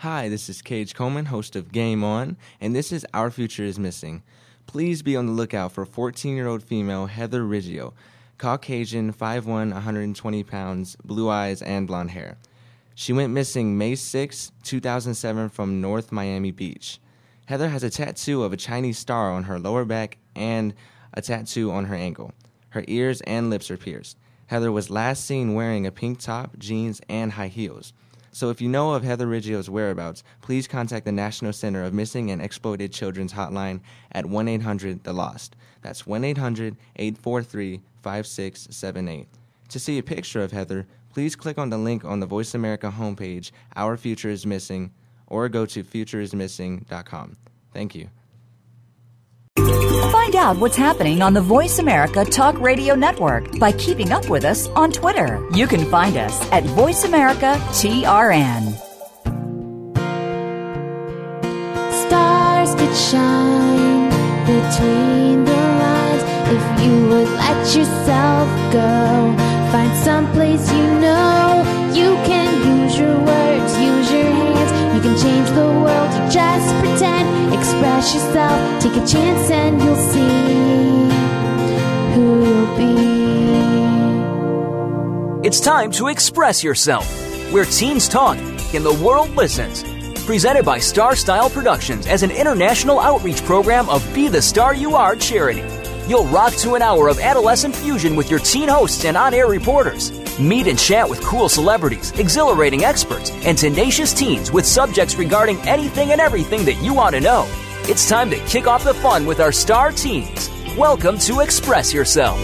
Hi, this is Cage Coleman, host of Game On, and this is Our Future is Missing. Please be on the lookout for 14 year old female Heather Riggio, Caucasian, 5'1, 120 pounds, blue eyes, and blonde hair. She went missing May 6, 2007, from North Miami Beach. Heather has a tattoo of a Chinese star on her lower back and a tattoo on her ankle. Her ears and lips are pierced. Heather was last seen wearing a pink top, jeans, and high heels. So if you know of Heather Riggio's whereabouts, please contact the National Center of Missing and Exploited Children's Hotline at 1 800 The Lost. That's 1 800 843 5678. To see a picture of Heather, please click on the link on the Voice America homepage, Our Future is Missing, or go to futureismissing.com. Thank you. Find out what's happening on the Voice America Talk Radio Network by keeping up with us on Twitter. You can find us at Voice America TRN. Stars could shine between the lines if you would let yourself go. Find someplace you know You can change the world. You just pretend, express yourself, take a chance, and you'll see who you'll be. It's time to express yourself, where teens talk and the world listens. Presented by Star Style Productions as an international outreach program of Be the Star You Are charity. You'll rock to an hour of adolescent fusion with your teen hosts and on air reporters. Meet and chat with cool celebrities, exhilarating experts, and tenacious teens with subjects regarding anything and everything that you want to know. It's time to kick off the fun with our star teens. Welcome to Express Yourself.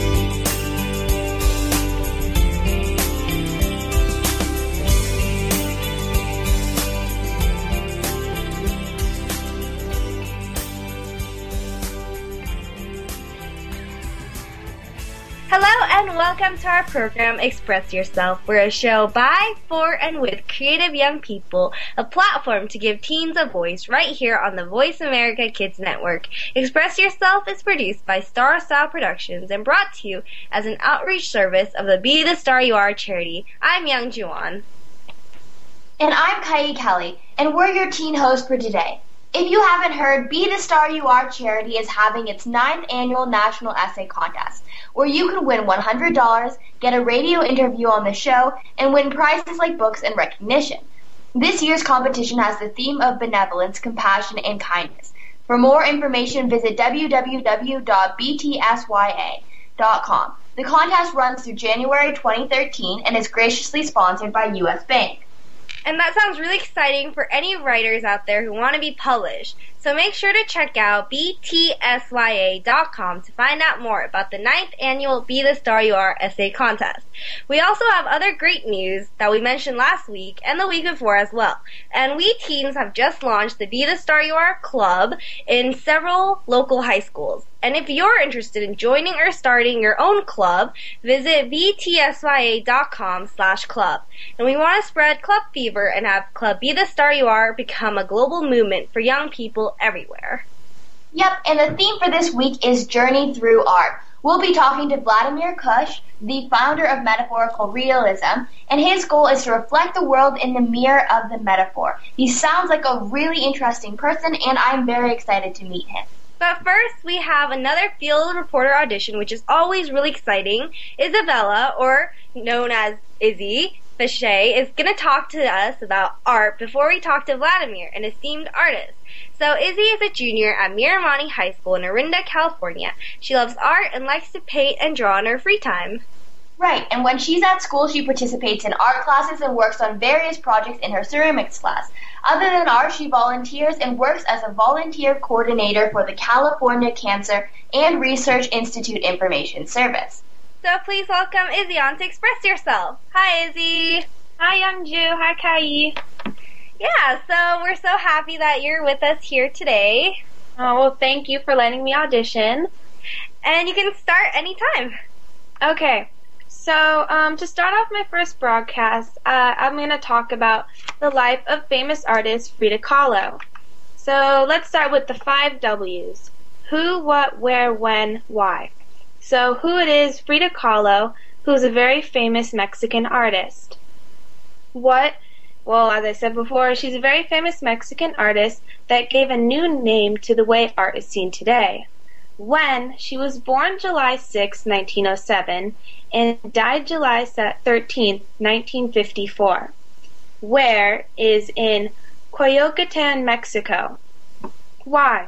And welcome to our program Express Yourself. We're a show by, for, and with creative young people, a platform to give teens a voice right here on the Voice America Kids Network. Express Yourself is produced by Star Style Productions and brought to you as an outreach service of the Be the Star You Are charity. I'm Young Juan. And I'm Kai Kelly, and we're your teen hosts for today. If you haven't heard, Be the Star You Are charity is having its ninth annual National Essay Contest, where you can win $100, get a radio interview on the show, and win prizes like books and recognition. This year's competition has the theme of benevolence, compassion, and kindness. For more information, visit www.btsya.com. The contest runs through January 2013 and is graciously sponsored by U.S. Bank. And that sounds really exciting for any writers out there who want to be published. So make sure to check out btsya.com to find out more about the ninth annual Be the Star You Are essay contest. We also have other great news that we mentioned last week and the week before as well. And we teens have just launched the Be the Star You Are club in several local high schools. And if you're interested in joining or starting your own club, visit btsya.com slash club. And we want to spread club fever and have Club Be the Star You Are become a global movement for young people everywhere. Yep, and the theme for this week is Journey Through Art. We'll be talking to Vladimir Kush, the founder of Metaphorical Realism, and his goal is to reflect the world in the mirror of the metaphor. He sounds like a really interesting person, and I'm very excited to meet him. But first, we have another field reporter audition, which is always really exciting. Isabella, or known as Izzy Fachet, is going to talk to us about art before we talk to Vladimir, an esteemed artist. So Izzy is a junior at Miramonte High School in Orinda, California. She loves art and likes to paint and draw in her free time. Right, and when she's at school, she participates in art classes and works on various projects in her ceramics class. Other than art, she volunteers and works as a volunteer coordinator for the California Cancer and Research Institute Information Service. So please welcome Izzy on to express yourself. Hi, Izzy. Hi, Youngju. Hi, Kai. Yeah, so we're so happy that you're with us here today. Oh, well, thank you for letting me audition. And you can start anytime. Okay. So, um, to start off my first broadcast, uh, I'm going to talk about the life of famous artist Frida Kahlo. So, let's start with the five W's. Who, what, where, when, why. So, who it is, Frida Kahlo, who's a very famous Mexican artist. What, Well, as I said before, she's a very famous Mexican artist that gave a new name to the way art is seen today. When she was born July 6, 1907, and died July 13, 1954. Where is in Coyoacán, Mexico. Why?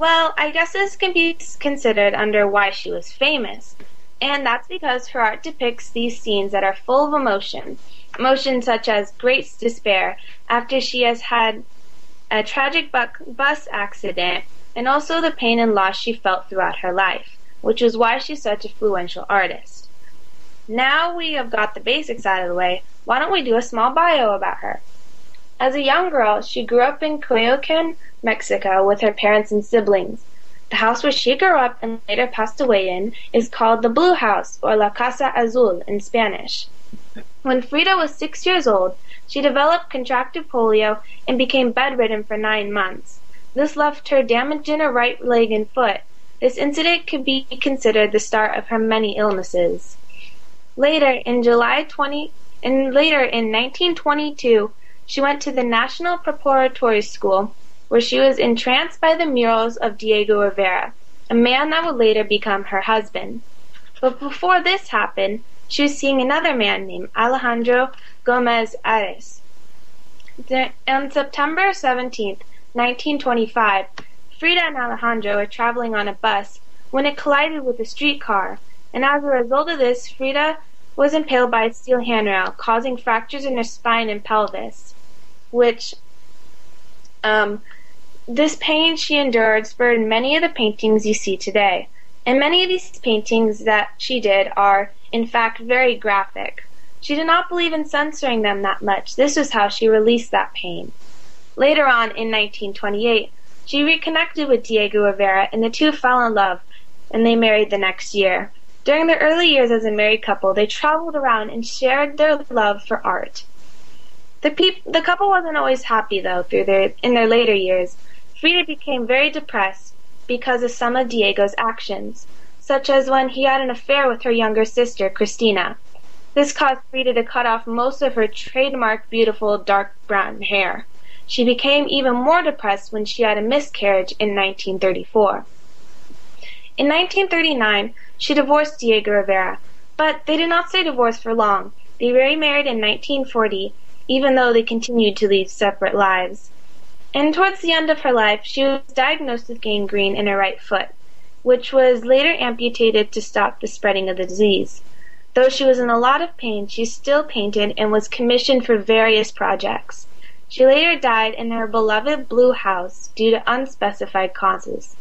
Well, I guess this can be considered under why she was famous. And that's because her art depicts these scenes that are full of emotion. Emotions such as great despair after she has had a tragic bu- bus accident and also the pain and loss she felt throughout her life, which is why she's such a influential artist. Now we have got the basics out of the way, why don't we do a small bio about her? As a young girl, she grew up in Coyoacán, Mexico with her parents and siblings. The house where she grew up and later passed away in is called the Blue House or La Casa Azul in Spanish. When Frida was six years old, she developed contracted polio and became bedridden for nine months. This left her damaged in her right leg and foot. This incident could be considered the start of her many illnesses. Later, in July 20, and later in 1922, she went to the National Preparatory School, where she was entranced by the murals of Diego Rivera, a man that would later become her husband. But before this happened, she was seeing another man named Alejandro Gomez Arias. On September 17, 1925, Frida and Alejandro were traveling on a bus when it collided with a streetcar, and as a result of this, Frida was impaled by a steel handrail, causing fractures in her spine and pelvis, which um, this pain she endured spurred many of the paintings you see today. And many of these paintings that she did are, in fact, very graphic. She did not believe in censoring them that much. This was how she released that pain. Later on, in 1928, she reconnected with Diego Rivera and the two fell in love, and they married the next year. During their early years as a married couple, they traveled around and shared their love for art. The, peop- the couple wasn't always happy though through their in their later years. Frida became very depressed because of some of Diego's actions, such as when he had an affair with her younger sister, Cristina. This caused Frida to cut off most of her trademark beautiful dark brown hair. She became even more depressed when she had a miscarriage in 1934. In 1939, she divorced Diego Rivera, but they did not stay divorced for long. They remarried in 1940, even though they continued to lead separate lives. And towards the end of her life, she was diagnosed with gangrene in her right foot, which was later amputated to stop the spreading of the disease. Though she was in a lot of pain, she still painted and was commissioned for various projects. She later died in her beloved blue house due to unspecified causes.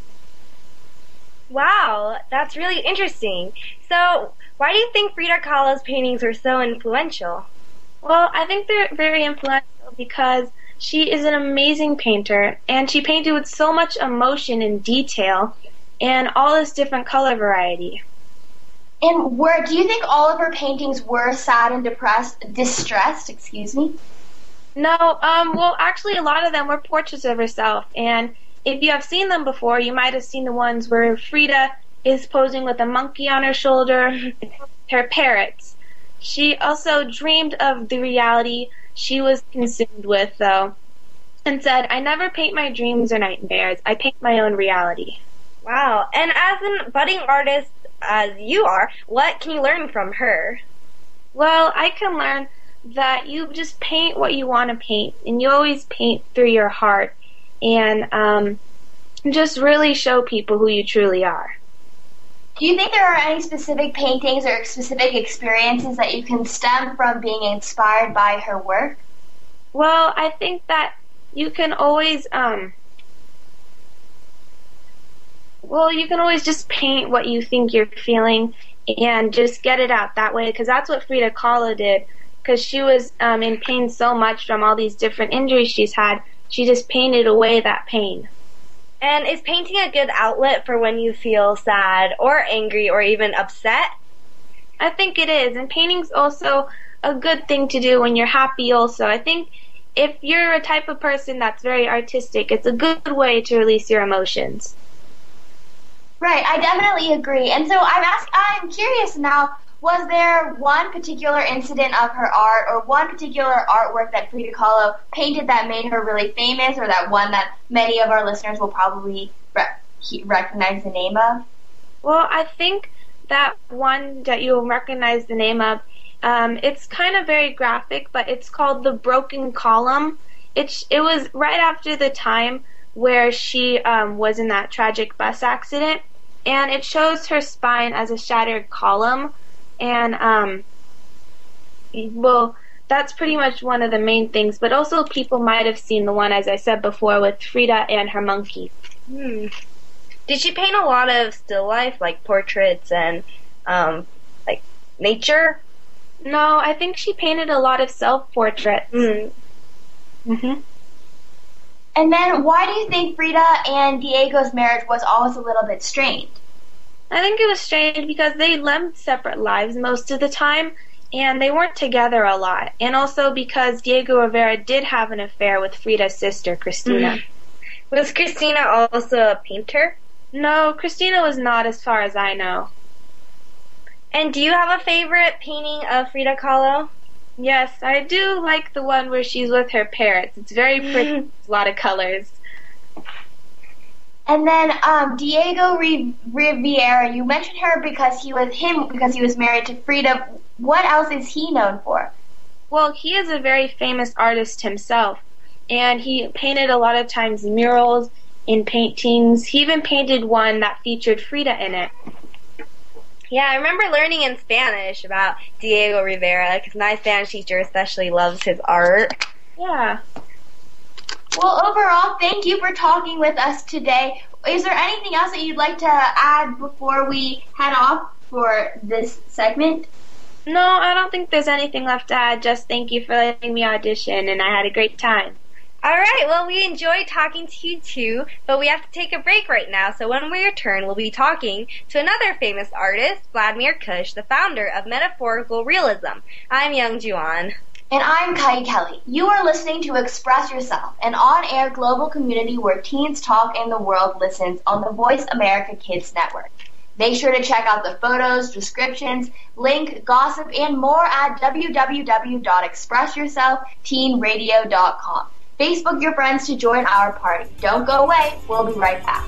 Wow, that's really interesting. So, why do you think Frida Kahlo's paintings were so influential? Well, I think they're very influential because she is an amazing painter and she painted with so much emotion and detail and all this different color variety. And were do you think all of her paintings were sad and depressed, distressed, excuse me? No, um, well, actually, a lot of them were portraits of herself, and if you have seen them before, you might have seen the ones where Frida is posing with a monkey on her shoulder, her parrots. She also dreamed of the reality she was consumed with, though, and said, I never paint my dreams or nightmares, I paint my own reality. Wow. And as a budding artist as you are, what can you learn from her? Well, I can learn that you just paint what you want to paint, and you always paint through your heart, and um, just really show people who you truly are. Do you think there are any specific paintings or specific experiences that you can stem from being inspired by her work? Well, I think that you can always, um, well, you can always just paint what you think you're feeling and just get it out that way because that's what Frida Kahlo did because she was um, in pain so much from all these different injuries she's had. She just painted away that pain. And is painting a good outlet for when you feel sad or angry or even upset? I think it is. And painting's also a good thing to do when you're happy also. I think if you're a type of person that's very artistic, it's a good way to release your emotions. Right, I definitely agree. And so I'm ask I'm curious now, was there one particular incident of her art or one particular artwork that Frida Kahlo painted that made her really famous or that one that many of our listeners will probably re- recognize the name of? Well, I think that one that you'll recognize the name of, um, it's kind of very graphic, but it's called The Broken Column. It, it was right after the time where she um, was in that tragic bus accident, and it shows her spine as a shattered column and um, well, that's pretty much one of the main things. But also, people might have seen the one, as I said before, with Frida and her monkey. Hmm. Did she paint a lot of still life, like portraits and um, like nature? No, I think she painted a lot of self portraits. Mm. hmm And then, why do you think Frida and Diego's marriage was always a little bit strained? I think it was strange because they lived separate lives most of the time and they weren't together a lot. And also because Diego Rivera did have an affair with Frida's sister, Cristina. Mm. Was Cristina also a painter? No, Cristina was not as far as I know. And do you have a favorite painting of Frida Kahlo? Yes, I do like the one where she's with her parrots. It's very pretty, a lot of colors. And then um, Diego Rivera, you mentioned her because he was him because he was married to Frida. What else is he known for? Well, he is a very famous artist himself, and he painted a lot of times murals in paintings. He even painted one that featured Frida in it. Yeah, I remember learning in Spanish about Diego Rivera because my Spanish teacher especially loves his art. Yeah. Well, overall, thank you for talking with us today. Is there anything else that you'd like to add before we head off for this segment? No, I don't think there's anything left to add. Just thank you for letting me audition, and I had a great time. All right, well, we enjoyed talking to you too, but we have to take a break right now. So when we return, we'll be talking to another famous artist, Vladimir Kush, the founder of metaphorical realism. I'm Young Juan. And I'm Kai Kelly. You are listening to Express Yourself, an on-air global community where teens talk and the world listens on the Voice America Kids Network. Make sure to check out the photos, descriptions, link, gossip, and more at www.expressyourselfteenradio.com. Facebook your friends to join our party. Don't go away. We'll be right back.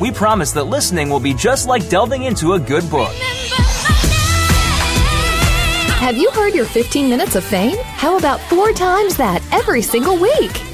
We promise that listening will be just like delving into a good book. Have you heard your 15 minutes of fame? How about four times that every single week?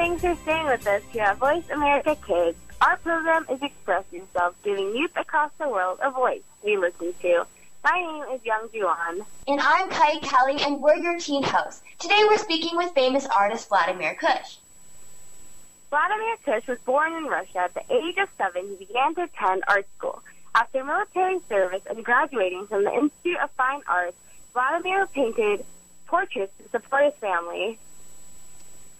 Thanks for staying with us here at Voice America Kids. Our program is Express Yourself, giving youth across the world a voice we listen to. My name is Young Juan. And I'm Kai Kelly, and we're your teen hosts. Today we're speaking with famous artist Vladimir Kush. Vladimir Kush was born in Russia. At the age of seven, he began to attend art school. After military service and graduating from the Institute of Fine Arts, Vladimir painted portraits to support his family.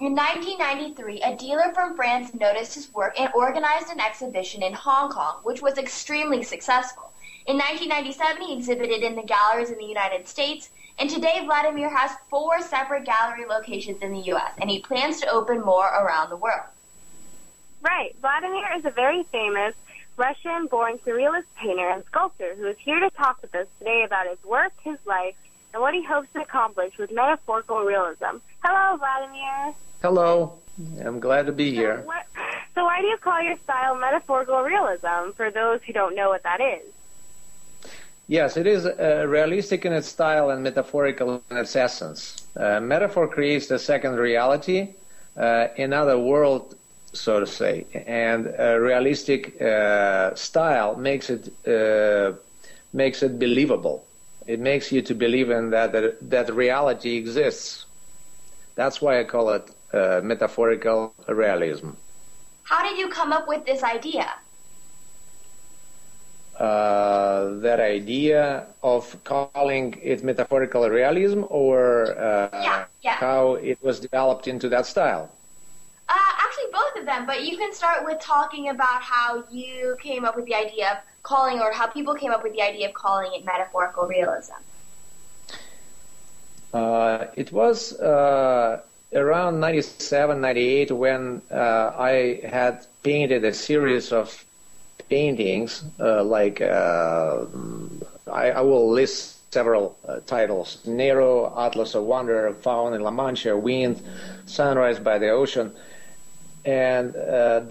In 1993, a dealer from France noticed his work and organized an exhibition in Hong Kong, which was extremely successful. In 1997, he exhibited in the galleries in the United States, and today Vladimir has four separate gallery locations in the U.S., and he plans to open more around the world. Right. Vladimir is a very famous Russian-born surrealist painter and sculptor who is here to talk with us today about his work, his life, and what he hopes to accomplish with metaphorical realism. Hello, Vladimir. Hello. I'm glad to be here. What, so why do you call your style metaphorical realism for those who don't know what that is? Yes, it is uh, realistic in its style and metaphorical in its essence. Uh, metaphor creates a second reality, uh, another world, so to say, and a realistic uh, style makes it uh, makes it believable. It makes you to believe in that that, that reality exists. That's why I call it uh, metaphorical realism. How did you come up with this idea? Uh, that idea of calling it metaphorical realism or uh, yeah, yeah. how it was developed into that style? Uh, actually, both of them, but you can start with talking about how you came up with the idea of calling, or how people came up with the idea of calling it metaphorical realism. Uh, it was uh, around 97, 98 when uh, I had painted a series of paintings, uh, like uh, I, I, will list several uh, titles: Nero, Atlas of Wonder, Found in La Mancha, Wind, Sunrise by the Ocean, and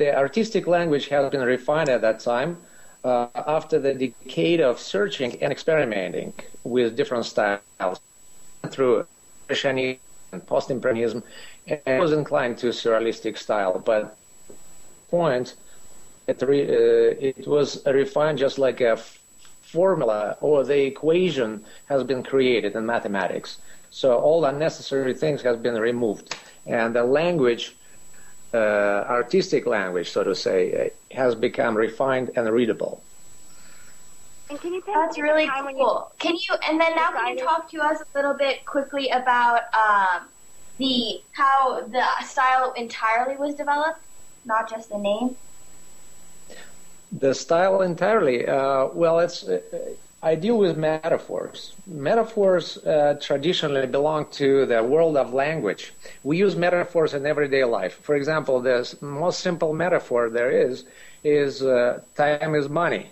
the artistic language has been refined at that time. After the decade of searching and experimenting with different styles, through and post-impressionism, I was inclined to surrealistic style. But point, it, re, uh, it was refined just like a f- formula or the equation has been created in mathematics. So all unnecessary things has been removed, and the language, uh, artistic language, so to say, uh, has become refined and readable. And can you That's really cool. Can you and then now can you talk to us a little bit quickly about um, the how the style entirely was developed, not just the name? The style entirely. Uh, well, it's. Uh, I deal with metaphors. Metaphors uh, traditionally belong to the world of language. We use metaphors in everyday life. For example, the most simple metaphor there is is uh, time is money.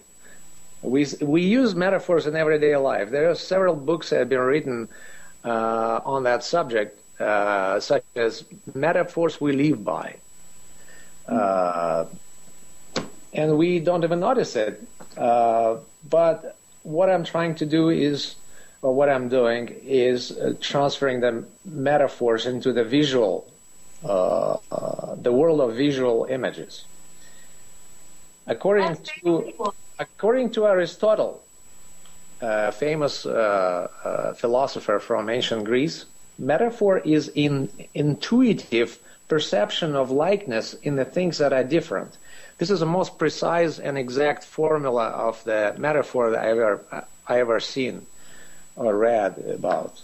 We, we use metaphors in everyday life. There are several books that have been written uh, on that subject, uh, such as Metaphors We Live By. Uh, and we don't even notice it. Uh, but what I'm trying to do is, or what I'm doing, is uh, transferring the metaphors into the visual, uh, the world of visual images. According to according to Aristotle, a famous uh, uh, philosopher from ancient Greece, metaphor is in intuitive perception of likeness in the things that are different. This is the most precise and exact formula of the metaphor that I ever I ever seen or read about.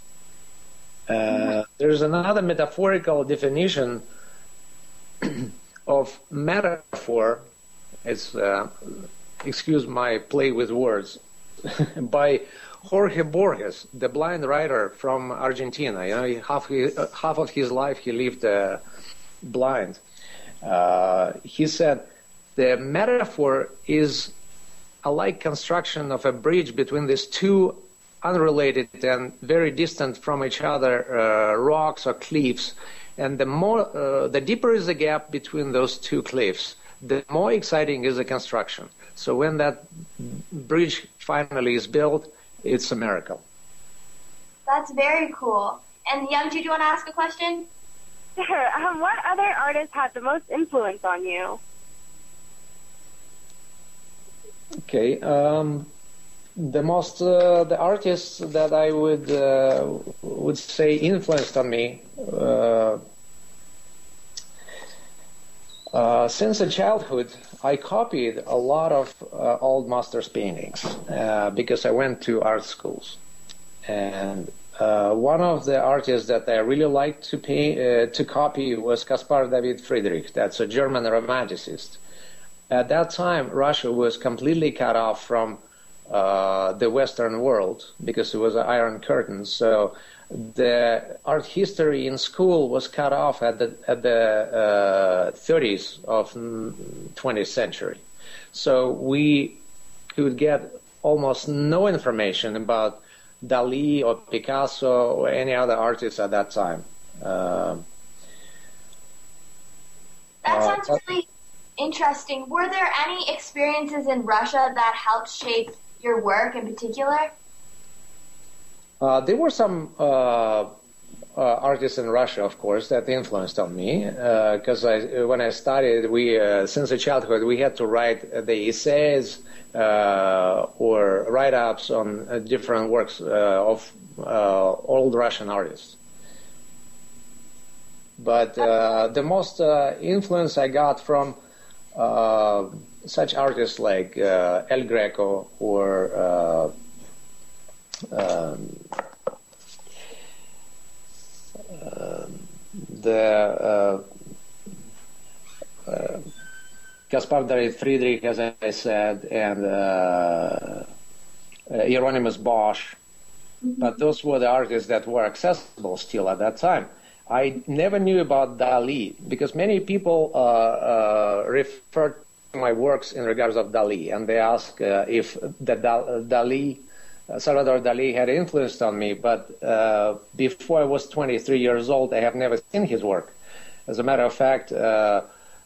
Uh, there's another metaphorical definition of metaphor. It's uh, excuse my play with words, by Jorge Borges, the blind writer from Argentina. You know, half his, half of his life he lived uh, blind. Uh, he said, the metaphor is a like construction of a bridge between these two unrelated and very distant from each other uh, rocks or cliffs. And the more, uh, the deeper is the gap between those two cliffs, the more exciting is the construction. So when that bridge finally is built, it's a miracle. That's very cool. And Young do you want to ask a question? Sure. Um, what other artists had the most influence on you? Okay. Um, the most uh, the artists that I would uh, would say influenced on me uh, uh since a childhood I copied a lot of uh, old masters paintings uh, because I went to art schools and one of the artists that I really liked to paint to copy was Caspar David Friedrich that's a German romanticist at that time Russia was completely cut off from uh, the Western world because it was an Iron Curtain. So the art history in school was cut off at the at the uh, 30s of 20th century. So we could get almost no information about Dali or Picasso or any other artist at that time. Uh, that sounds uh, really interesting. Were there any experiences in Russia that helped shape your work in particular? Uh, there were some uh, uh, artists in Russia, of course, that influenced on me. Because uh, when I studied, we uh, since a childhood we had to write the essays uh, or write-ups on different works of old Russian artists. But the most influence I got from such artists like uh, El Greco or uh, um, uh, the Caspar David Friedrich, as I said, and uh, Hieronymus Bosch. Mm-hmm. But those were the artists that were accessible still at that time. I never knew about Dali because many people uh, uh, referred my works in regards of Dali, and they ask uh, if the Dali, uh, Salvador Dali, had influenced on me. But uh, before I was 23 years old, I have never seen his work. As a matter of fact, uh,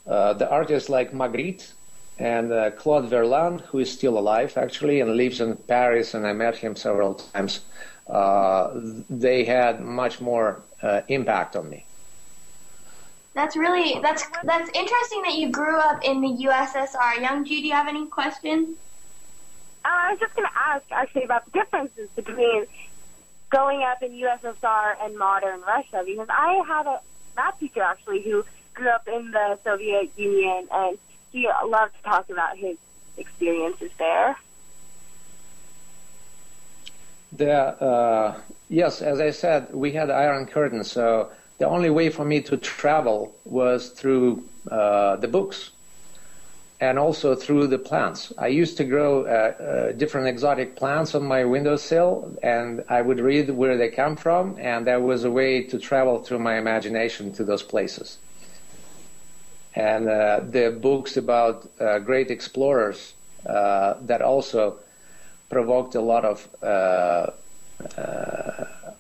uh, the artists like Magritte and uh, Claude Verlinde, who is still alive actually and lives in Paris, and I met him several times. They had much more impact on me. That's really that's that's interesting that you grew up in the USSR. Young Ju, do you have any questions? Uh, I was just going to ask actually about the differences between growing up in USSR and modern Russia because I had a math teacher actually who grew up in the Soviet Union and he loved to talk about his experiences there. The uh, yes, as I said, we had Iron Curtain, so the only way for me to travel was through uh, the books and also through the plants. I used to grow uh, uh, different exotic plants on my windowsill, and I would read where they come from, and that was a way to travel through my imagination to those places. And uh, the books about uh, great explorers that also provoked a lot of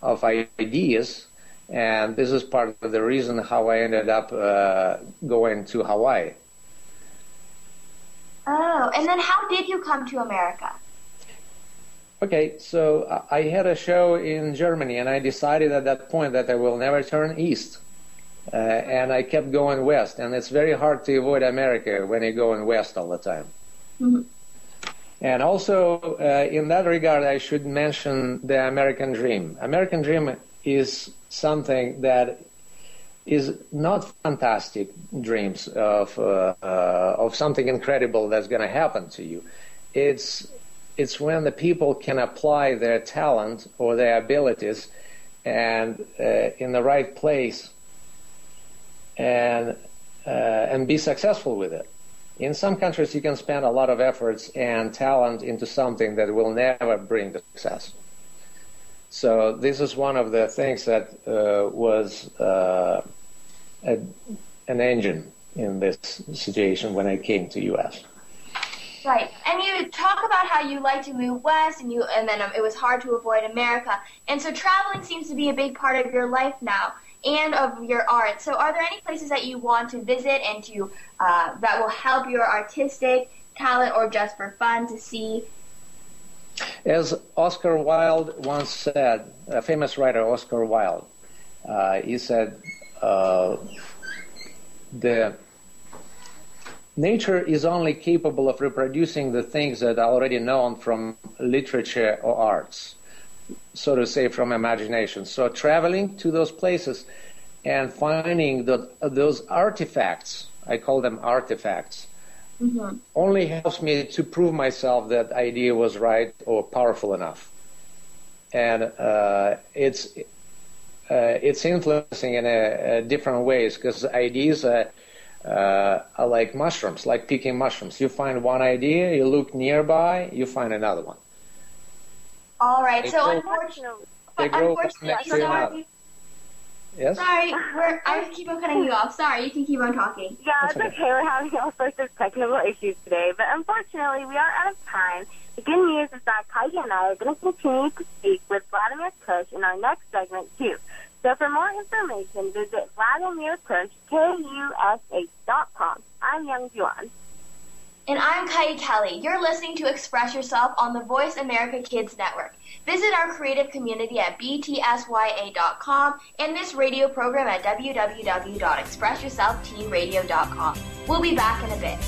of ideas and this is part of the reason how I ended up uh, going to Hawaii. Oh, and then how did you come to America? Okay, so I had a show in Germany, and I decided at that point that I will never turn east. Uh, and I kept going west, and it's very hard to avoid America when you're going west all the time. Mm-hmm. And also, uh, in that regard, I should mention the American Dream. American Dream is something that is not fantastic dreams of uh, uh, of something incredible that's going to happen to you. It's it's when the people can apply their talent or their abilities and uh, in the right place and uh, and be successful with it. In some countries, you can spend a lot of efforts and talent into something that will never bring the success. So this is one of the things that uh, was uh, a, an engine in this situation when I came to U.S. Right, and you talk about how you like to move west, and you, and then it was hard to avoid America, and so traveling seems to be a big part of your life now and of your art. So, are there any places that you want to visit and to uh, that will help your artistic talent, or just for fun to see? As Oscar Wilde once said, a famous writer, Oscar Wilde, uh, he said, uh, "the nature is only capable of reproducing the things that are already known from literature or arts, so to say, from imagination. So traveling to those places and finding the, those artifacts, I call them artifacts, mm-hmm. only helps me to prove myself that idea was right or powerful enough. And uh, it's uh, it's influencing in a, a different ways because ideas uh, uh, are like mushrooms, like picking mushrooms. You find one idea, you look nearby, you find another one. All right. They so grow, unfortunately, unfortunately, sorry. Yes. Sorry, we're, I keep on cutting you off. Sorry, you can keep on talking. Yeah, it's okay. okay. We're having all sorts of technical issues today, but unfortunately, we are out of time. The good news is that Kaija and I are going to continue to speak with Vladimir Kush in our next segment too. So for more information, visit VladimirKush.com. I'm Young Juan. And I'm Kai Kelly. You're listening to Express Yourself on the Voice America Kids Network. Visit our creative community at btsya.com and this radio program at www.expressyourselfteenradio.com. We'll be back in a bit.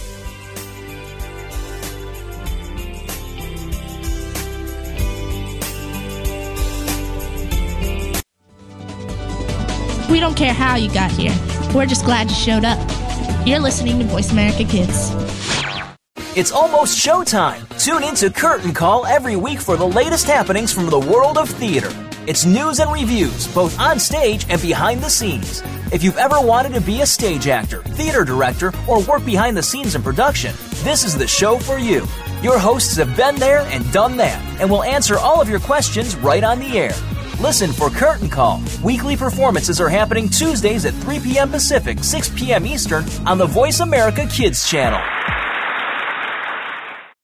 We don't care how you got here. We're just glad you showed up. You're listening to Voice America Kids. It's almost showtime. Tune in to Curtain Call every week for the latest happenings from the world of theater. It's news and reviews, both on stage and behind the scenes. If you've ever wanted to be a stage actor, theater director, or work behind the scenes in production, this is the show for you. Your hosts have been there and done that, and will answer all of your questions right on the air. Listen for Curtain Call. Weekly performances are happening Tuesdays at 3 p.m. Pacific, 6 p.m. Eastern on the Voice America Kids channel.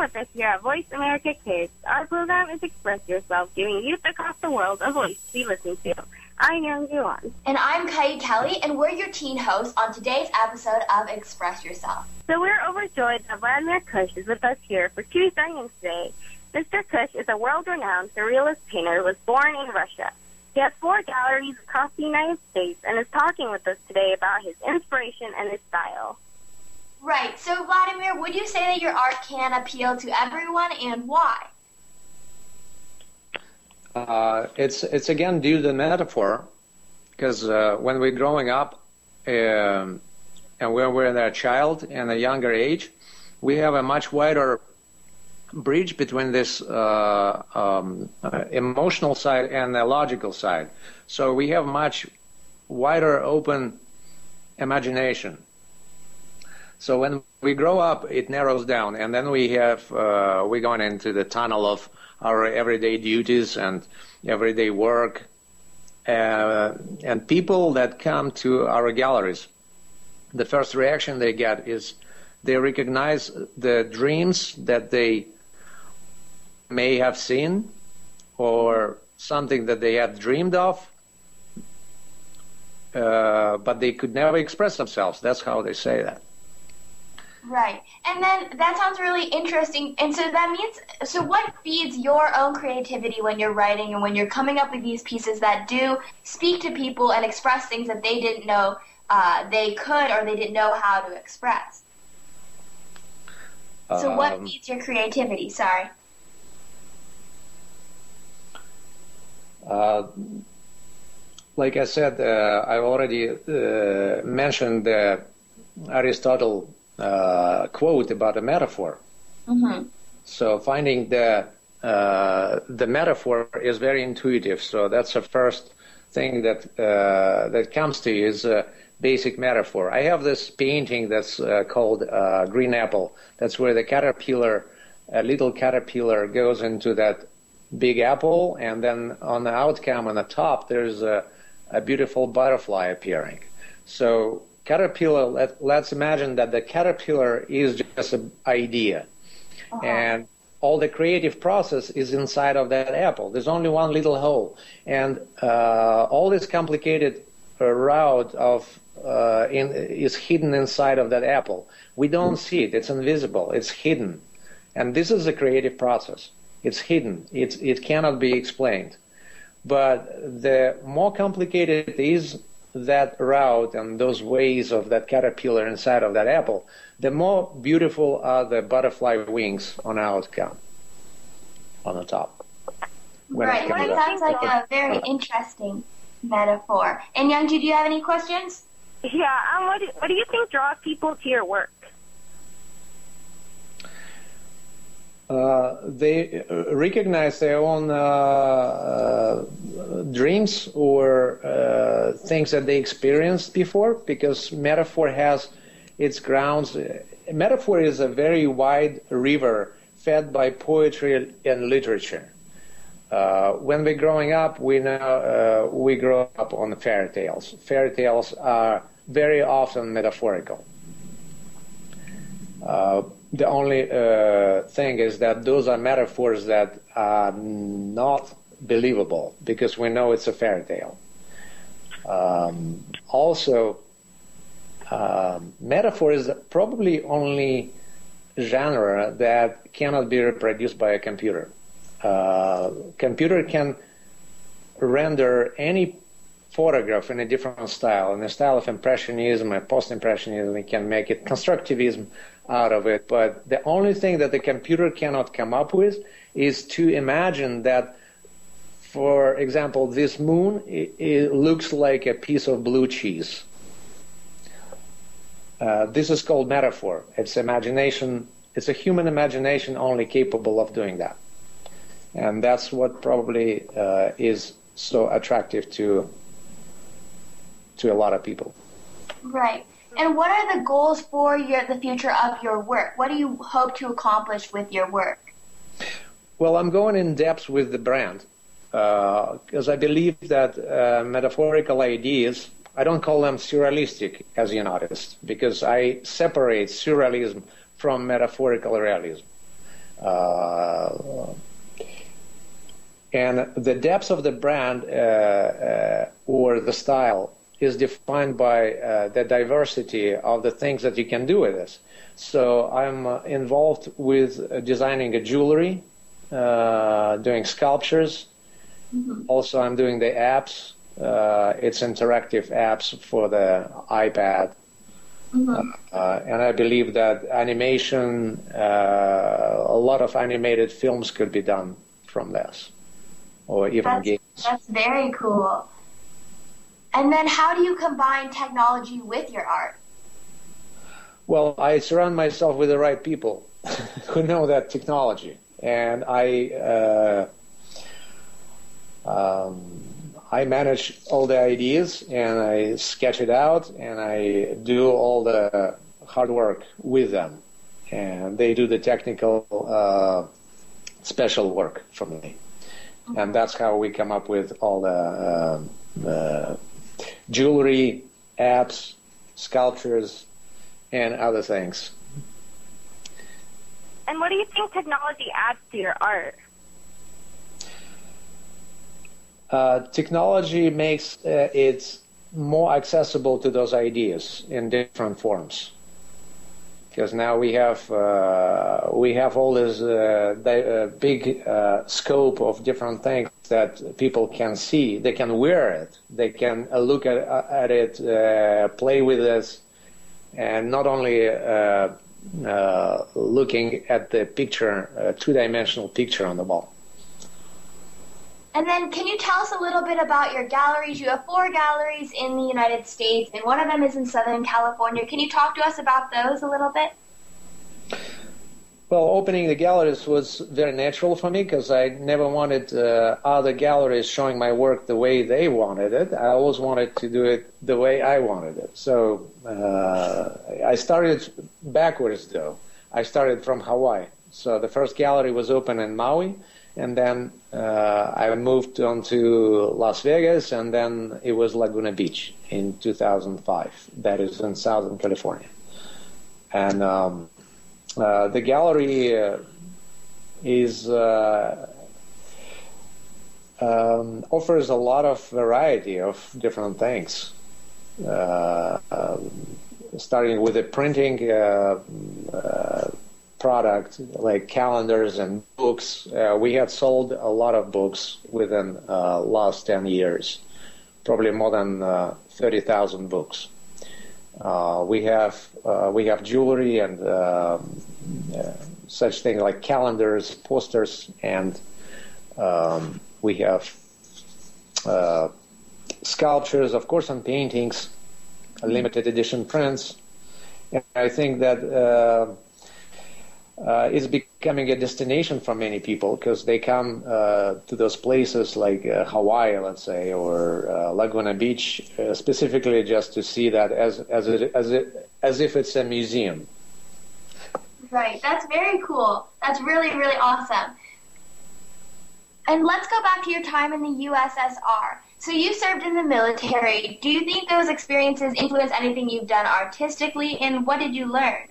With us here at Voice America Kids. Our program is Express Yourself, giving youth across the world a voice to be listened to. I'm Young Juan. And I'm Kai Kelly, and we're your teen hosts on today's episode of Express Yourself. So we're overjoyed that Vladimir Kush is with us here for two signings today. Mr. Kush is a world-renowned surrealist painter who was born in Russia. He has four galleries across the United States and is talking with us today about his inspiration and his style. Right. So, Vladimir, would you say that your art can appeal to everyone, and why? Uh, it's it's again due to the metaphor, because uh, when we're growing up, um, and when we're a child and a younger age, we have a much wider bridge between this uh, um, uh, emotional side and the logical side. So we have much wider open imagination. So when we grow up, it narrows down, and then we have uh, we're going into the tunnel of our everyday duties and everyday work. Uh, and people that come to our galleries, the first reaction they get is they recognize the dreams that they may have seen or something that they had dreamed of, uh, but they could never express themselves. That's how they say that. Right. And then that sounds really interesting. And so that means, so what feeds your own creativity when you're writing and when you're coming up with these pieces that do speak to people and express things that they didn't know uh, they could or they didn't know how to express? So what Um, feeds your creativity? Sorry. Uh, like I said, uh, I already uh, mentioned the Aristotle uh, quote about a metaphor. Mm-hmm. So finding the uh, the metaphor is very intuitive. So that's the first thing that uh, that comes to you is a basic metaphor. I have this painting that's uh, called uh, Green Apple. That's where the caterpillar, a little caterpillar, goes into that big apple, and then on the outcome on the top there's a, a beautiful butterfly appearing. So caterpillar. Let, let's imagine that the caterpillar is just an idea and all the creative process is inside of that apple. There's only one little hole, and uh, all this complicated uh, route of uh, in, is hidden inside of that apple. We don't see it; it's invisible. It's hidden, and this is a creative process. It's hidden. It's, it cannot be explained. But the more complicated is that route and those ways of that caterpillar inside of that apple, the more beautiful are the butterfly wings on outcome on the top. When right. comes That sounds like a very interesting metaphor. And Youngju, do you have any questions? Yeah, um, what, do, what do you think draws people to your work? They uh, recognize their own uh, uh, dreams or uh, things that they experienced before because metaphor has its grounds. Metaphor is a very wide river fed by poetry and literature. Uh, when we're growing up, we know uh, we grow up on fairy tales. Fairy tales are very often metaphorical. Uh, the only uh, thing is that those are metaphors that are not believable because we know it's a fairy tale. Um, also, um, metaphor is probably only genre that cannot be reproduced by a computer. Uh, computer can render any photograph in a different style, in the style of impressionism post-impressionism. It can make it constructivism out of it. But the only thing that the computer cannot come up with is to imagine that, for example, this moon it, it looks like a piece of blue cheese. Uh, this is called metaphor. It's imagination. It's a human imagination only capable of doing that, and that's what probably uh, is so attractive to to a lot of people. Right. And what are the goals for your the future of your work? What do you hope to accomplish with your work? Well, I'm going in depth with the brand because I believe that uh, metaphorical ideas, I don't call them surrealistic as an artist because I separate surrealism from metaphorical realism. Uh, and the depth of the brand uh, uh, or the style is defined by uh, the diversity of the things that you can do with this. So I'm uh, involved with uh, designing a jewelry, uh, doing sculptures. Also, I'm doing the apps. Uh, it's interactive apps for the iPad. Uh, and I believe that animation, uh, a lot of animated films could be done from this, or even That's, games. that's very cool. And then how do you combine technology with your art? Well, I surround myself with the right people who know that technology, and I uh, um, I manage all the ideas and I sketch it out and I do all the hard work with them, and they do the technical uh, special work for me, and that's how we come up with all the uh, jewelry, apps, sculptures, and other things. And what do you think technology adds to your art? Uh, technology makes uh, it more accessible to those ideas in different forms. Because now we have uh, we have all this uh, uh, big uh, scope of different things that people can see. They can wear it. They can uh, look at, uh, at it, uh, play with it, and not only looking at the picture, two-dimensional picture on the wall. And then, can you tell us a little bit about your galleries? You have four galleries in the United States, and one of them is in Southern California. Can you talk to us about those a little bit? Well, opening the galleries was very natural for me because I never wanted uh, other galleries showing my work the way they wanted it. I always wanted to do it the way I wanted it. So uh, I started backwards, though. I started from Hawaii. So the first gallery was open in Maui and then uh, I moved on to Las Vegas, and then it was Laguna Beach in 2005. That is in Southern California, and um, the gallery uh, is uh, um, offers a lot of variety of different things. Uh, um, starting with the printing uh, product like calendars and books. Uh, we had sold a lot of books within uh, last 10 years, probably more than uh, 30,000 books. Uh, we have uh, we have jewelry and um, uh, such things like calendars, posters, and um, we have sculptures, of course, and paintings, limited edition prints. And I think that uh, is becoming a destination for many people because they come uh, to those places like uh, Hawaii, let's say, or uh, Laguna Beach, uh, specifically just to see that as as it, as it, as if it's a museum. Right. That's very cool. That's really really awesome. And let's go back to your time in the USSR. So you served in the military. Do you think those experiences influence anything you've done artistically, and what did you learn?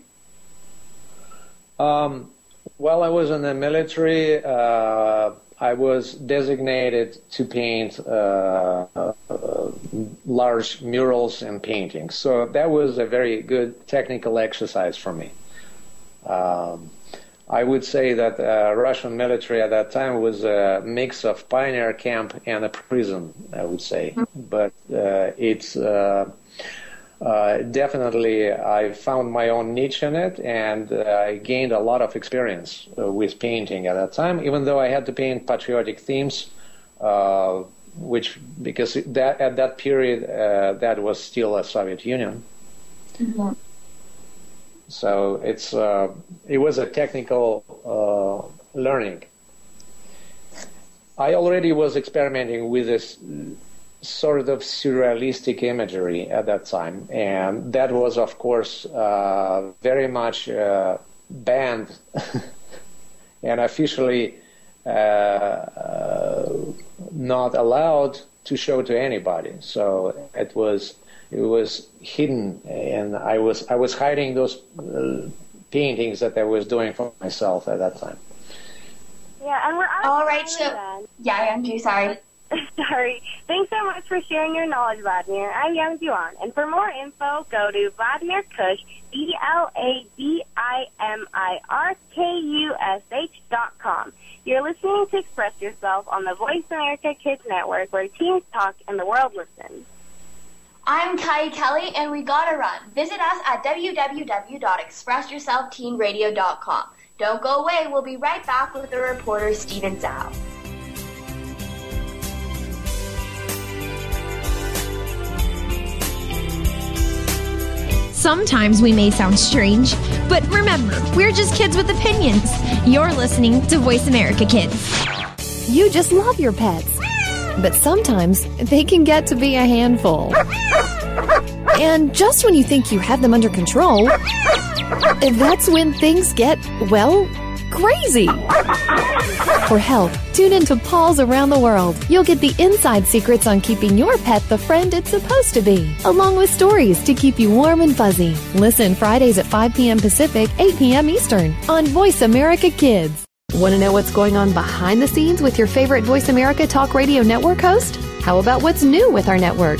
Um, while I was in the military, uh, I was designated to paint uh, uh, large murals and paintings. So that was a very good technical exercise for me. Um, I would say that the uh, Russian military at that time was a mix of pioneer camp and a prison, I would say. Mm-hmm. But uh, it's uh, uh, definitely I found my own niche in it and uh, I gained a lot of experience uh, with painting at that time, even though I had to paint patriotic themes, uh, which because that at that period uh, that was still a Soviet Union. Mm-hmm. So it's uh, it was a technical learning. I already was experimenting with this sort of surrealistic imagery at that time, and that was, of course, uh, very much uh, banned and officially uh, uh, not allowed to show to anybody. So it was it was hidden, and I was I was hiding those uh, paintings that I was doing for myself at that time. Yeah, and we're all right. So yeah, I'm Andrew, sorry. Sorry. Thanks so much for sharing your knowledge, Vladimir. I'm Young Juan. And for more info, go to Vladimir Kush, V-L-A-D-I-M-I-R-K-U-S-H dot com. You're listening to Express Yourself on the Voice America Kids Network, where teens talk and the world listens. I'm Kai Kelly, and we gotta run. Visit us at www.expressyourselfteenradio.com. Don't go away. We'll be right back with the reporter Steven Zhao. Sometimes we may sound strange, but remember, we're just kids with opinions. You're listening to Voice America Kids. You just love your pets, but sometimes they can get to be a handful. And just when you think you have them under control, that's when things get, well, crazy. For help, tune into Paws Around the World. You'll get the inside secrets on keeping your pet the friend it's supposed to be, along with stories to keep you warm and fuzzy. Listen Fridays at 5 p.m. Pacific, 8 p.m. Eastern on Voice America Kids. Want to know what's going on behind the scenes with your favorite Voice America Talk Radio Network host? How about what's new with our network?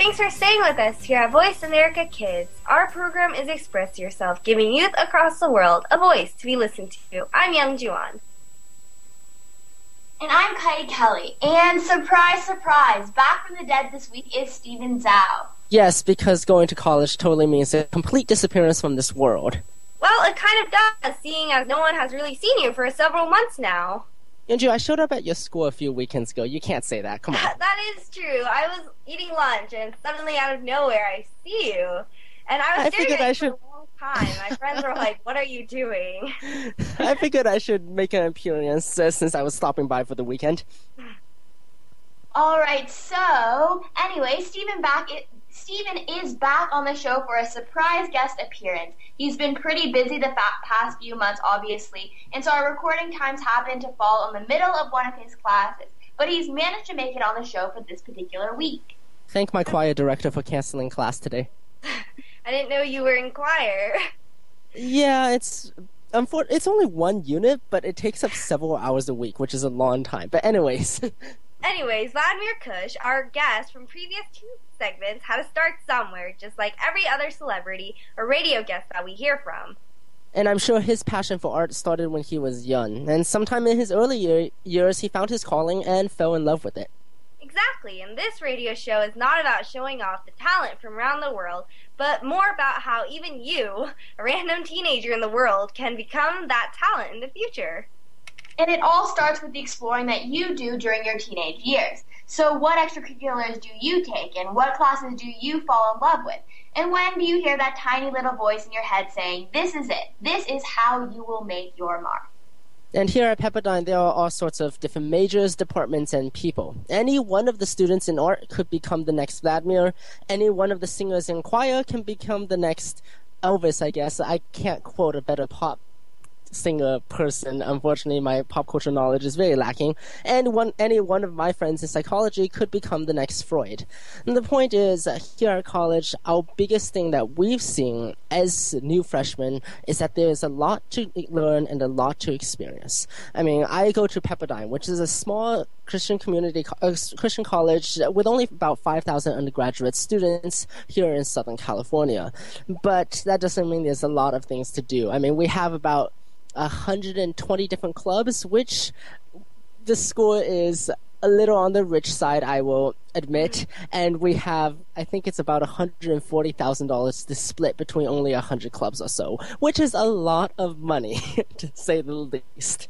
Thanks for staying with us here at Voice America Kids. Our program is Express Yourself, giving youth across the world a voice to be listened to. I'm Young Juan. And I'm Kai Kelly. And surprise, surprise, back from the dead this week is Steven Zhao. Yes, because going to college totally means a complete disappearance from this world. Well, it kind of does, seeing as no one has really seen you for several months now. Andrew, I showed up at your school a few weekends ago. You can't say that. Come on. that is true. I was eating lunch, and suddenly out of nowhere, I see you. And I was I staring figured at I you should- for a long time. My friends were like, "What are you doing?" I figured I should make an appearance uh, since I was stopping by for the weekend. All right, so anyway, Stephen back. It, Stephen is back on the show for a surprise guest appearance. He's been pretty busy the fa- past few months, obviously, and so our recording times happen to fall in the middle of one of his classes. But he's managed to make it on the show for this particular week. Thank my choir director for canceling class today. I didn't know you were in choir. Yeah, it's unfor- it's only one unit, but it takes up several hours a week, which is a long time. But anyways, Anyways, Vladimir Kush, our guest from previous two segments, had to start somewhere, just like every other celebrity or radio guest that we hear from. and I'm sure his passion for art started when he was young, and sometime in his early year- years he found his calling and fell in love with it. Exactly, and this radio show is not about showing off the talent from around the world, but more about how even you, a random teenager in the world, can become that talent in the future. And it all starts with the exploring that you do during your teenage years. So, what extracurriculars do you take, and what classes do you fall in love with? And when do you hear that tiny little voice in your head saying, This is it, this is how you will make your mark? And here at Pepperdine, there are all sorts of different majors, departments, and people. Any one of the students in art could become the next Vladimir. Any one of the singers in choir can become the next Elvis, I guess. I can't quote a better pop singer person. Unfortunately, my pop culture knowledge is very lacking. And one, any one of my friends in psychology could become the next Freud. And the point is, here at college, our biggest thing that we've seen as new freshmen is that there is a lot to learn and a lot to experience. I mean, I go to Pepperdine, which is a small Christian community, uh, Christian college with only about 5,000 undergraduate students here in Southern California. But that doesn't mean there's a lot of things to do. I mean, we have about 120 different clubs, which the score is a little on the rich side, I will admit, and we have, I think it's about $140,000 to split between only 100 clubs or so, which is a lot of money, to say the least.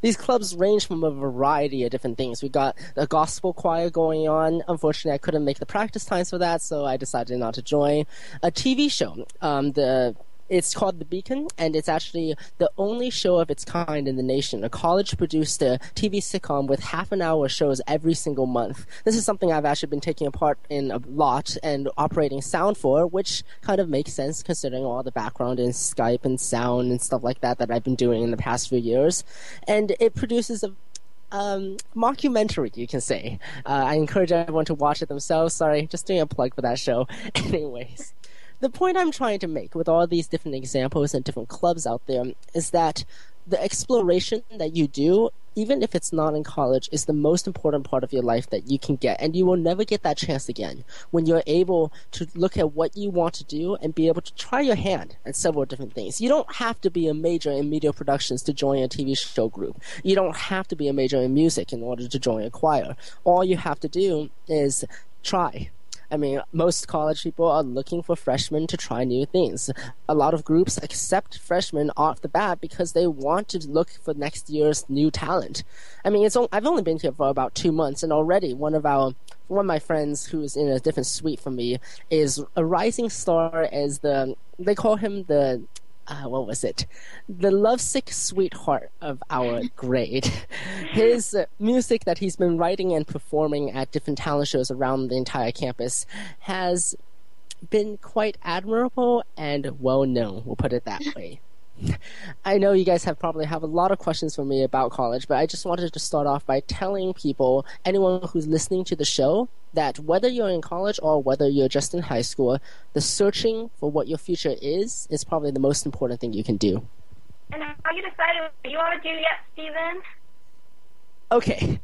These clubs range from a variety of different things. We got a gospel choir going on. Unfortunately, I couldn't make the practice times for that, so I decided not to join. A TV show. Um, the it's called The Beacon, and it's actually the only show of its kind in the nation. A college produced a TV sitcom with half an hour shows every single month. This is something I've actually been taking a part in a lot and operating sound for, which kind of makes sense considering all the background in Skype and sound and stuff like that that I've been doing in the past few years. And it produces a um, mockumentary, you can say. Uh, I encourage everyone to watch it themselves. Sorry, just doing a plug for that show. Anyways the point I'm trying to make with all these different examples and different clubs out there is that the exploration that you do, even if it's not in college, is the most important part of your life that you can get. And you will never get that chance again when you're able to look at what you want to do and be able to try your hand at several different things. You don't have to be a major in media productions to join a TV show group. You don't have to be a major in music in order to join a choir. All you have to do is try I mean, most college people are looking for freshmen to try new things. A lot of groups accept freshmen off the bat because they want to look for next year's new talent. I mean, it's I've only been here for about two months, and already one of our one of my friends who's in a different suite from me is a rising star as the they call him the uh, what was it? The lovesick sweetheart of our grade. His uh, music that he's been writing and performing at different talent shows around the entire campus has been quite admirable and well known. We'll put it that way. I know you guys have probably have a lot of questions for me about college, but I just wanted to start off by telling people, anyone who's listening to the show, that whether you're in college or whether you're just in high school, the searching for what your future is is probably the most important thing you can do. And have you decided what you want to do yet, Steven? Okay.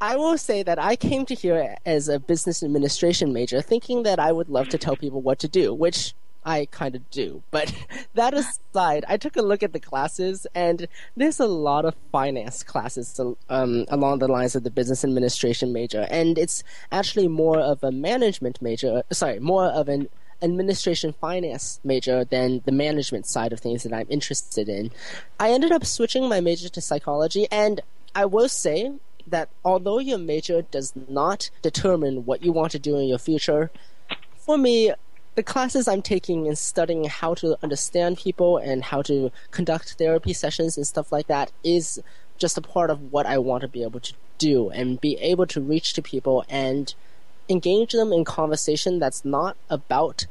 I will say that I came to here as a business administration major thinking that I would love to tell people what to do, which I kind of do. But that aside, I took a look at the classes, and there's a lot of finance classes um, along the lines of the business administration major, and it's actually more of a management major. Sorry, more of an administration finance major than the management side of things that I'm interested in. I ended up switching my major to psychology, and I will say that although your major does not determine what you want to do in your future, for me, the classes I'm taking in studying how to understand people and how to conduct therapy sessions and stuff like that is just a part of what I want to be able to do and be able to reach to people and engage them in conversation that's not about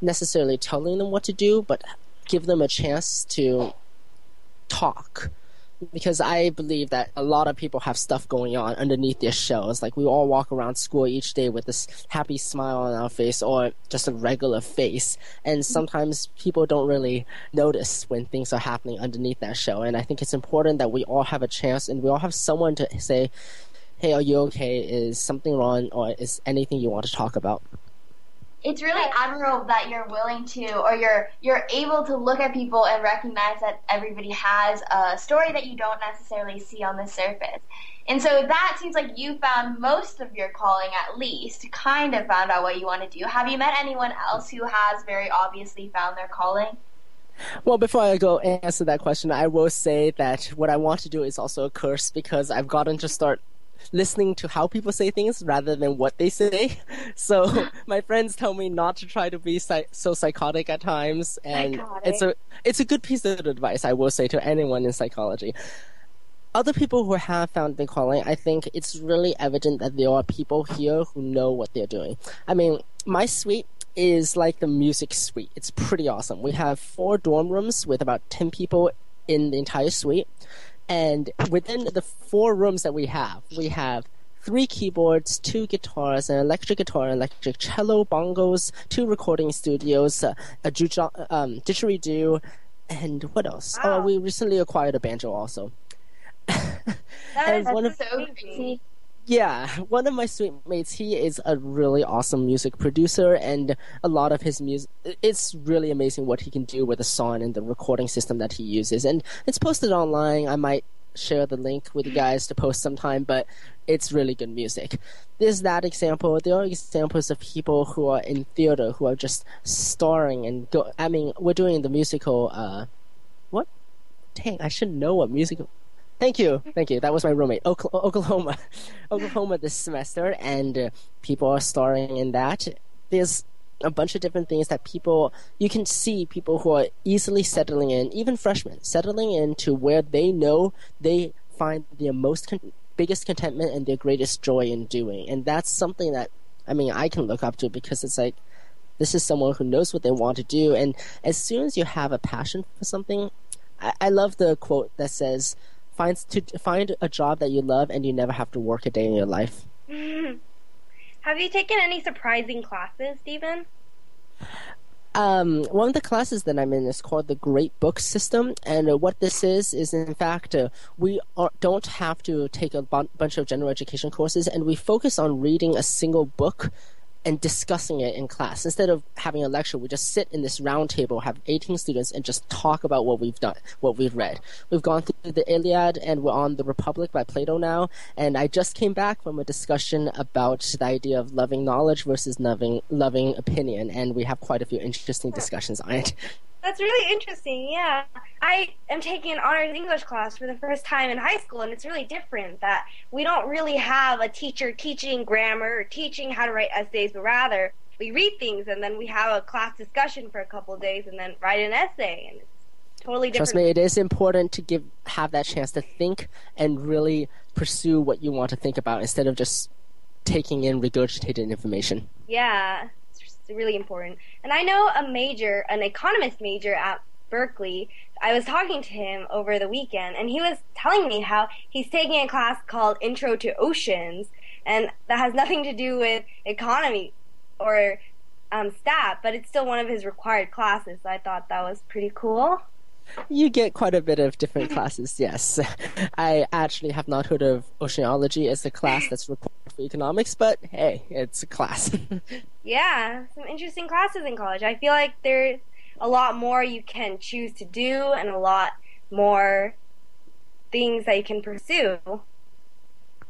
necessarily telling them what to do, but give them a chance to talk because I believe that a lot of people have stuff going on underneath their shells. Like we all walk around school each day with this happy smile on our face or just a regular face. And sometimes people don't really notice when things are happening underneath that shell. And I think it's important that we all have a chance and we all have someone to say, Hey, are you okay? Is something wrong or is anything you want to talk about? It's really admirable that you're willing to or you're you're able to look at people and recognize that everybody has a story that you don't necessarily see on the surface. And so that seems like you found most of your calling at least, kind of found out what you want to do. Have you met anyone else who has very obviously found their calling? Well, before I go answer that question, I will say that what I want to do is also a curse because I've gotten to start listening to how people say things rather than what they say. So my friends tell me not to try to be psych- so psychotic at times, and psychotic. it's a it's a good piece of advice I will say to anyone in psychology. Other people who have found their calling, I think it's really evident that there are people here who know what they're doing. I mean, my suite is like the music suite. It's pretty awesome. We have four dorm rooms with about 10 people in the entire suite. And within the four rooms that we have, we have three keyboards, two guitars, an electric guitar, an electric cello, bongos, two recording studios, uh, a juju- um, didgeridoo, and what else? Oh, wow. Oh, we recently acquired a banjo also. that is one of, so crazy yeah, one of my suite mates, he is a really awesome music producer, and a lot of his music, it's really amazing what he can do with the song and the recording system that he uses. And it's posted online. I might share the link with you guys to post sometime, but it's really good music. There's that example. There are examples of people who are in theater who are just starring and go. I mean, we're doing the musical. Uh, what? Dang, I should know what musical. Thank you, thank you. That was my roommate, Oklahoma, Oklahoma this semester, and uh, people are starring in that. There's a bunch of different things that people you can see people who are easily settling in, even freshmen, settling into where they know they find their most con- biggest contentment and their greatest joy in doing, and that's something that I mean I can look up to because it's like this is someone who knows what they want to do, and as soon as you have a passion for something, I, I love the quote that says find to find a job that you love and you never have to work a day in your life. Have you taken any surprising classes, Stephen? Um, one of the classes that I'm in is called the Great Book System, and uh, what this is is in fact uh, we are, don't have to take a b- bunch of general education courses, and we focus on reading a single book and discussing it in class. Instead of having a lecture, we just sit in this round table, have 18 students, and just talk about what we've done, what we've read. We've gone through the Iliad, and we're on The Republic by Plato now, and I just came back from a discussion about the idea of loving knowledge versus loving, loving opinion, and we have quite a few interesting discussions on it. That's really interesting. Yeah, I am taking an honors English class for the first time in high school, and it's really different. That we don't really have a teacher teaching grammar or teaching how to write essays, but rather we read things and then we have a class discussion for a couple of days and then write an essay, and it's totally different. Trust me, it is important to give have that chance to think and really pursue what you want to think about instead of just taking in regurgitated information. Yeah really important. And I know a major, an economist major at Berkeley. I was talking to him over the weekend, and he was telling me how he's taking a class called Intro to Oceans, and that has nothing to do with economy or um, stat, but it's still one of his required classes. So I thought that was pretty cool. You get quite a bit of different classes, yes. I actually have not heard of oceanology as a class that's required for economics, but hey, it's a class. yeah, some interesting classes in college. I feel like there's a lot more you can choose to do and a lot more things that you can pursue.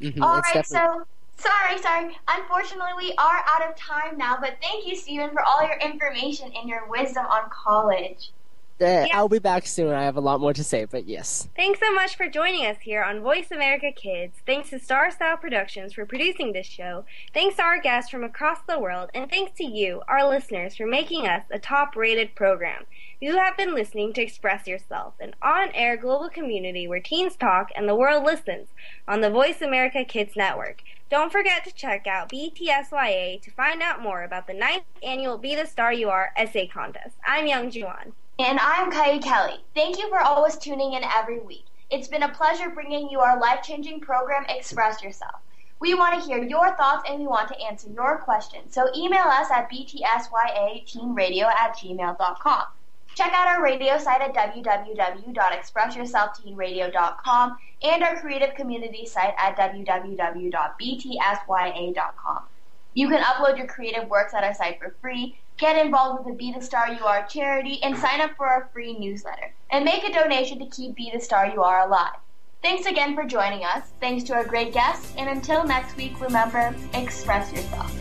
Mm-hmm, All right, definitely... so sorry, sorry. Unfortunately, we are out of time now, but thank you, Stephen, for all your information and your wisdom on college. Uh, I'll be back soon. I have a lot more to say, but yes. Thanks so much for joining us here on Voice America Kids. Thanks to Star Style Productions for producing this show. Thanks to our guests from across the world, and thanks to you, our listeners, for making us a top-rated program. You have been listening to Express Yourself, an on-air global community where teens talk and the world listens on the Voice America Kids Network. Don't forget to check out BTSYA to find out more about the ninth annual Be the Star You Are essay contest. I'm Young Juan. And I'm Kai Kelly. Thank you for always tuning in every week. It's been a pleasure bringing you our life changing program, Express Yourself. We want to hear your thoughts and we want to answer your questions. So email us at btsyateenradio at gmail.com. Check out our radio site at www.expressyourselfteenradio.com and our creative community site at www.btsya.com. You can upload your creative works at our site for free Get involved with the Be the Star You Are charity and sign up for our free newsletter. And make a donation to keep Be the Star You Are alive. Thanks again for joining us. Thanks to our great guests. And until next week, remember, express yourself.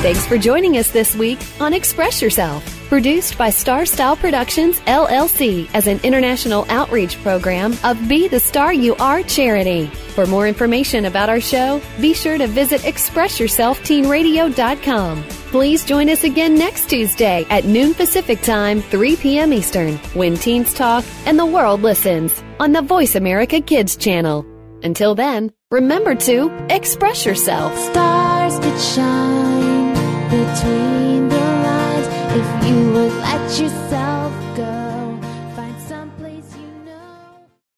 Thanks for joining us this week on Express Yourself, produced by Star Style Productions LLC as an international outreach program of Be the Star You Are charity. For more information about our show, be sure to visit expressyourselfteenradio.com. Please join us again next Tuesday at noon Pacific Time, 3 p.m. Eastern, when teens talk and the world listens on the Voice America Kids channel. Until then, remember to express yourself. Stars could shine between if you would let yourself